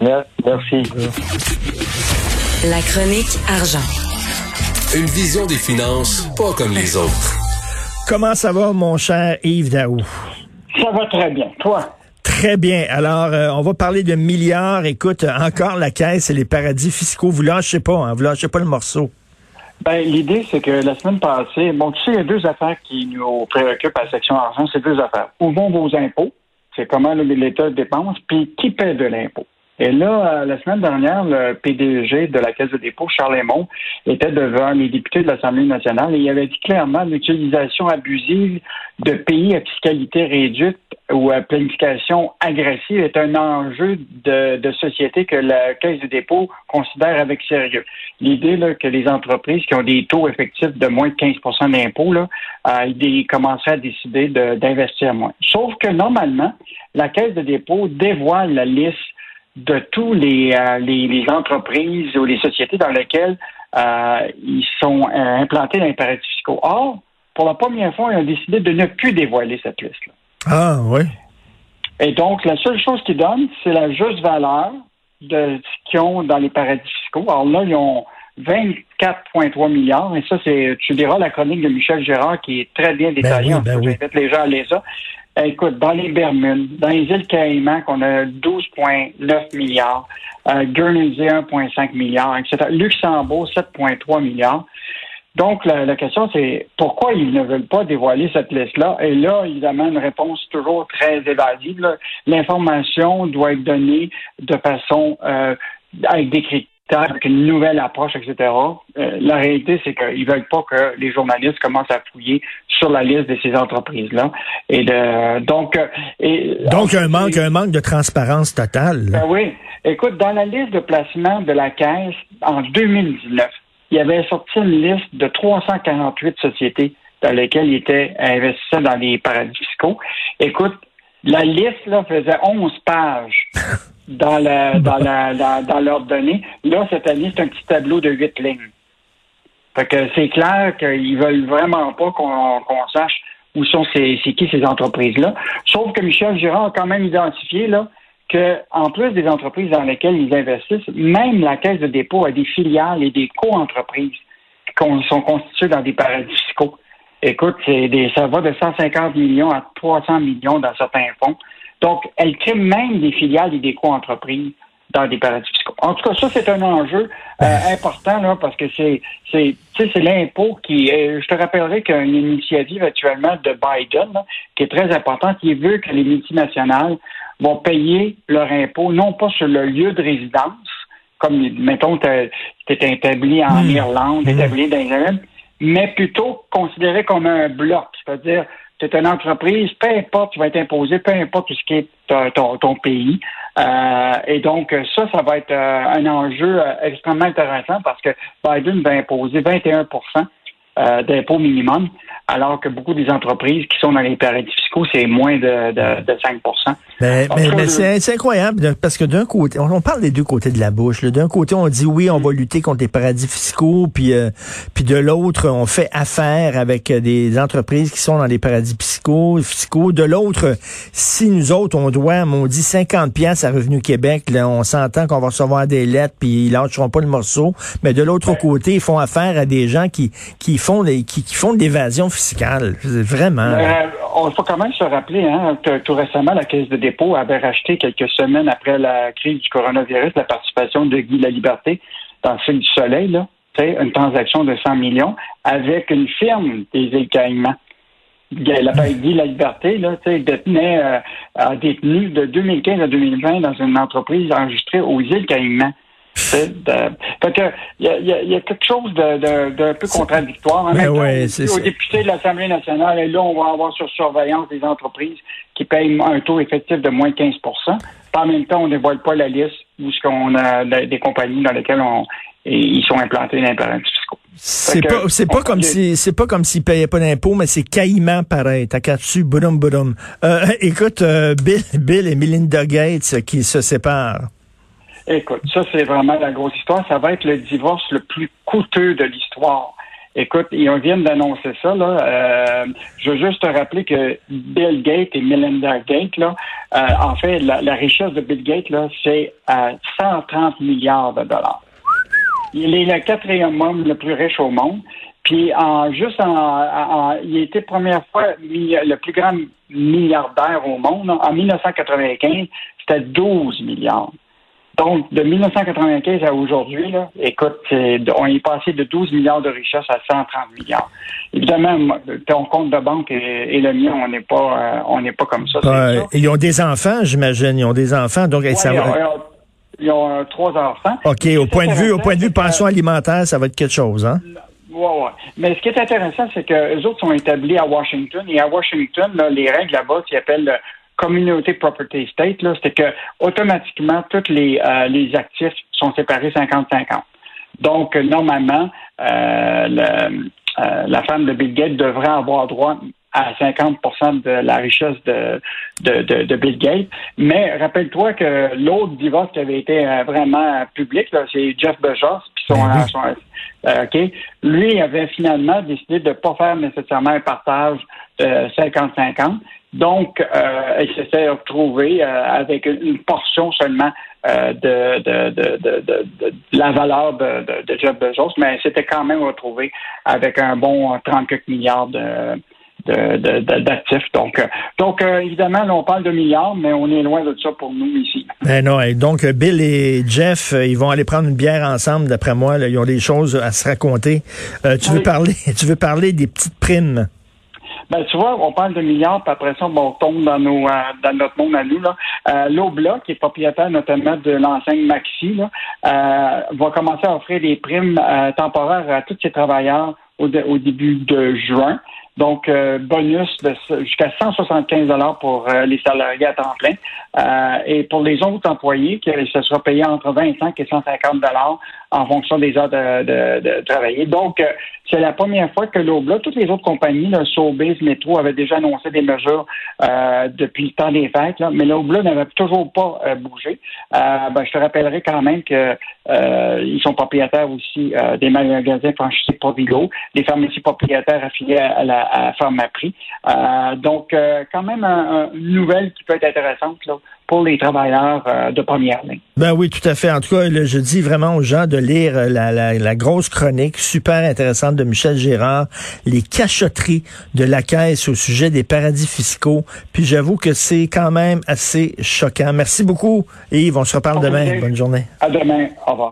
Merci. La chronique argent. Une vision des finances pas comme les autres. Comment ça va, mon cher Yves Daou? Ça va très bien. Toi? Très bien. Alors, euh, on va parler de milliards. Écoute, encore la caisse et les paradis fiscaux. Vous lâchez pas, hein? Vous lâchez pas le morceau. Ben, l'idée, c'est que la semaine passée, bon, tu sais, il y a deux affaires qui nous préoccupent à la section argent, c'est deux affaires. Où vont vos impôts? C'est comment l'État dépense, puis qui paie de l'impôt? Et là, euh, la semaine dernière, le PDG de la Caisse de dépôt, Charles Raymond, était devant les députés de l'Assemblée nationale et il avait dit clairement l'utilisation abusive de pays à fiscalité réduite ou à planification agressive est un enjeu de, société que la Caisse de dépôt considère avec sérieux. L'idée là, que les entreprises qui ont des taux effectifs de moins de 15% d'impôts, là, ils commenceraient à décider d'investir moins. Sauf que normalement, la Caisse de dépôt dévoile la liste de tous les, euh, les, les, entreprises ou les sociétés dans lesquelles euh, ils sont euh, implantés dans les paradis fiscaux. Or, pour la première fois, ils ont décidé de ne plus dévoiler cette liste-là. Ah, oui. Et donc, la seule chose qu'ils donnent, c'est la juste valeur de ce qu'ils ont dans les paradis fiscaux. Alors là, ils ont 24,3 milliards. Et ça, c'est, tu diras la chronique de Michel Gérard qui est très bien ben détaillée. Ben oui, J'invite les gens à lire ça. Euh, écoute, dans les Bermudes, dans les îles Caïmans, qu'on a 12,9 milliards, euh, Guernsey 1,5 milliard, etc. Luxembourg 7,3 milliards. Donc, la, question, c'est pourquoi ils ne veulent pas dévoiler cette liste-là? Et là, évidemment, une réponse toujours très évasive. L'information doit être donnée de façon euh, avec des critères avec une nouvelle approche, etc. Euh, la réalité, c'est qu'ils veulent pas que les journalistes commencent à fouiller sur la liste de ces entreprises-là. Et de, donc, euh, et, donc un manque, un manque de transparence totale. Ben oui. Écoute, dans la liste de placement de la caisse en 2019, il y avait sorti une liste de 348 sociétés dans lesquelles il était investissant dans les paradis fiscaux. Écoute, la liste là faisait 11 pages. dans la dans la dans, leurs données. Là, cette année, c'est un petit tableau de huit lignes. Fait que c'est clair qu'ils veulent vraiment pas qu'on sache où sont ces qui ces entreprises-là. Sauf que Michel Girard a quand même identifié là plus des entreprises dans lesquelles ils investissent, même la Caisse de dépôt a des filiales et des co-entreprises qui sont constituées dans des paradis fiscaux. Écoute, ça va de 150 millions à 300 millions dans certains fonds. Donc, elle crée même des filiales et des co-entreprises dans des paradis fiscaux. En tout cas, ça, c'est un enjeu euh, important là, parce que c'est c'est c'est l'impôt qui je te rappellerai qu'il y a une initiative actuellement de Biden qui est très importante qui veut que les multinationales vont payer leur impôt non pas sur le lieu de résidence comme mettons tu es établi en hmm. Irlande, hmm. établi dans les mais plutôt considéré comme un bloc, c'est-à-dire c'est une entreprise, peu importe, tu vas être imposé, peu importe ce qui est ton, pays. Euh, et donc, ça, ça va être euh, un enjeu euh, extrêmement intéressant parce que Biden va imposer 21 d'impôt minimum alors que beaucoup des entreprises qui sont dans les paradis fiscaux, c'est moins de, de, 5 Mais, mais, c'est incroyable parce que d'un côté, on, parle des deux côtés de la bouche. D'un côté, on dit oui, on va lutter contre les paradis fiscaux, puis euh, puis de l'autre, on fait affaire avec des entreprises qui sont dans les paradis fiscaux. fiscaux. De l'autre, si nous autres, on doit, on dit 50 pièces à Revenu Québec, là, on s'entend qu'on va recevoir des lettres, puis ils lâcheront pas le morceau. Mais de l'autre côté, ils font affaire à des gens qui qui font qui, qui font de l'évasion fiscale Vraiment. Il faut quand même se rappeler, hein, que tout récemment, la Caisse de dépôt avait racheté quelques semaines après la crise du coronavirus la participation de Guy Liberté dans le Fil du Soleil, là, une transaction de 100 millions avec une firme des îles Caïmans. Guy La Liberté, là, détenait, euh, a détenu de 2015 à 2020 dans une entreprise enregistrée aux îles Caïmans. Fait que il y a, quelque chose d'un peu contradictoire. En même temps, au député de l'Assemblée nationale, et là, on va avoir sur surveillance des entreprises qui payent un taux effectif de moins de 15 En même temps, on ne dévoile pas la liste où ce qu'on a des compagnies dans lesquelles on, ils sont implantés dans les paradis fiscaux. C'est pas, c'est pas comme si, c'est pas comme s'ils payaient pas d'impôts, mais c'est caïman pareil. T'as qu'à dessus, boudum, boudum. Euh, écoute, euh, Bill, Bill et Melinda Gates qui se séparent. Écoute, ça, c'est vraiment la grosse histoire. Ça va être le divorce le plus coûteux de l'histoire. Écoute, ils viennent d'annoncer ça. Là. Euh, je veux juste te rappeler que Bill Gates et Melinda Gates, là, euh, en fait, la, richesse de Bill Gates, c'est à 130 milliards de dollars. Il est le quatrième homme le plus riche au monde. Puis en juste en, il a été première fois le plus grand milliardaire au monde. En 1995, c'était 12 milliards. Donc, de 1995 à aujourd'hui, écoute, on est passé de 12 milliards de richesse à 130 milliards. Évidemment, ton compte de banque et, le mien, on n'est pas, euh, on n'est pas comme ça, Ils ont des enfants, j'imagine. Ils ont des enfants, donc ça va. Ils ont, euh, trois enfants. OK. Au point de vue, au point de vue pension alimentaire, ça va être quelque chose, hein? Oui, oui. Mais ce qui est intéressant, c'est que les autres sont établis à Washington. Et à Washington, les règles là-bas, qui appellent communauté property state, là, c'est que automatiquement, tous les, euh, les actifs sont séparés 50-50. Donc, normalement, euh, euh, la femme de Bill Gates devrait avoir droit à 50% de la richesse de, de, de, Bill Gates. Mais rappelle-toi que l'autre divorce qui avait été vraiment public, c'est Jeff Bezos, puis son, son OK, lui avait finalement décidé de ne pas faire nécessairement un partage de 50-50. Donc, euh, il s'est retrouvé euh, avec une portion seulement euh, de, de, de, de, la valeur de, de, Jeff Bezos, mais c'était quand même retrouvé avec un bon 34 milliards de d'actifs. Donc, donc évidemment, là, on parle de milliards, mais on est loin de ça pour nous ici. Ben non, donc Bill et Jeff, ils vont aller prendre une bière ensemble, d'après moi. Là, ils ont des choses à se raconter. tu veux parler, tu veux parler des petites primes? Ben, tu vois, on parle de milliards, puis après ça, on tombe dans, nos, euh, dans notre monde à nous. Là. Euh, qui est propriétaire notamment de l'enseigne Maxi, là, euh, va commencer à offrir des primes euh, temporaires à tous ses travailleurs au, au début de juin. Donc, euh, bonus jusqu'à 175 dollars pour euh, les salariés à temps plein. Euh, et pour les autres employés, que ce sera payé entre 25 et 150 dollars en fonction des heures de, de, de travailler. Donc, c'est la première fois que l'OBLA, toutes les autres compagnies, là, Sobeys, Métro, avaient déjà annoncé des mesures depuis le temps des fêtes, mais l'OBLA n'avait toujours pas bougé. Ben, je te rappellerai quand même que ils sont propriétaires aussi des magasins franchisés pour Vigo, des pharmacies propriétaires affiliées à la à. Euh, donc, euh, quand même une nouvelle qui peut être intéressante pour les travailleurs euh, de première ligne. Ben oui, tout à fait. En tout cas, je dis vraiment aux gens de lire la, la, grosse chronique super intéressante de Michel Gérard, les cachotteries de la caisse au sujet des paradis fiscaux. Puis j'avoue que c'est quand même assez choquant. Merci beaucoup, Yves. On se reparle demain. Bonne journée. À demain. Au revoir.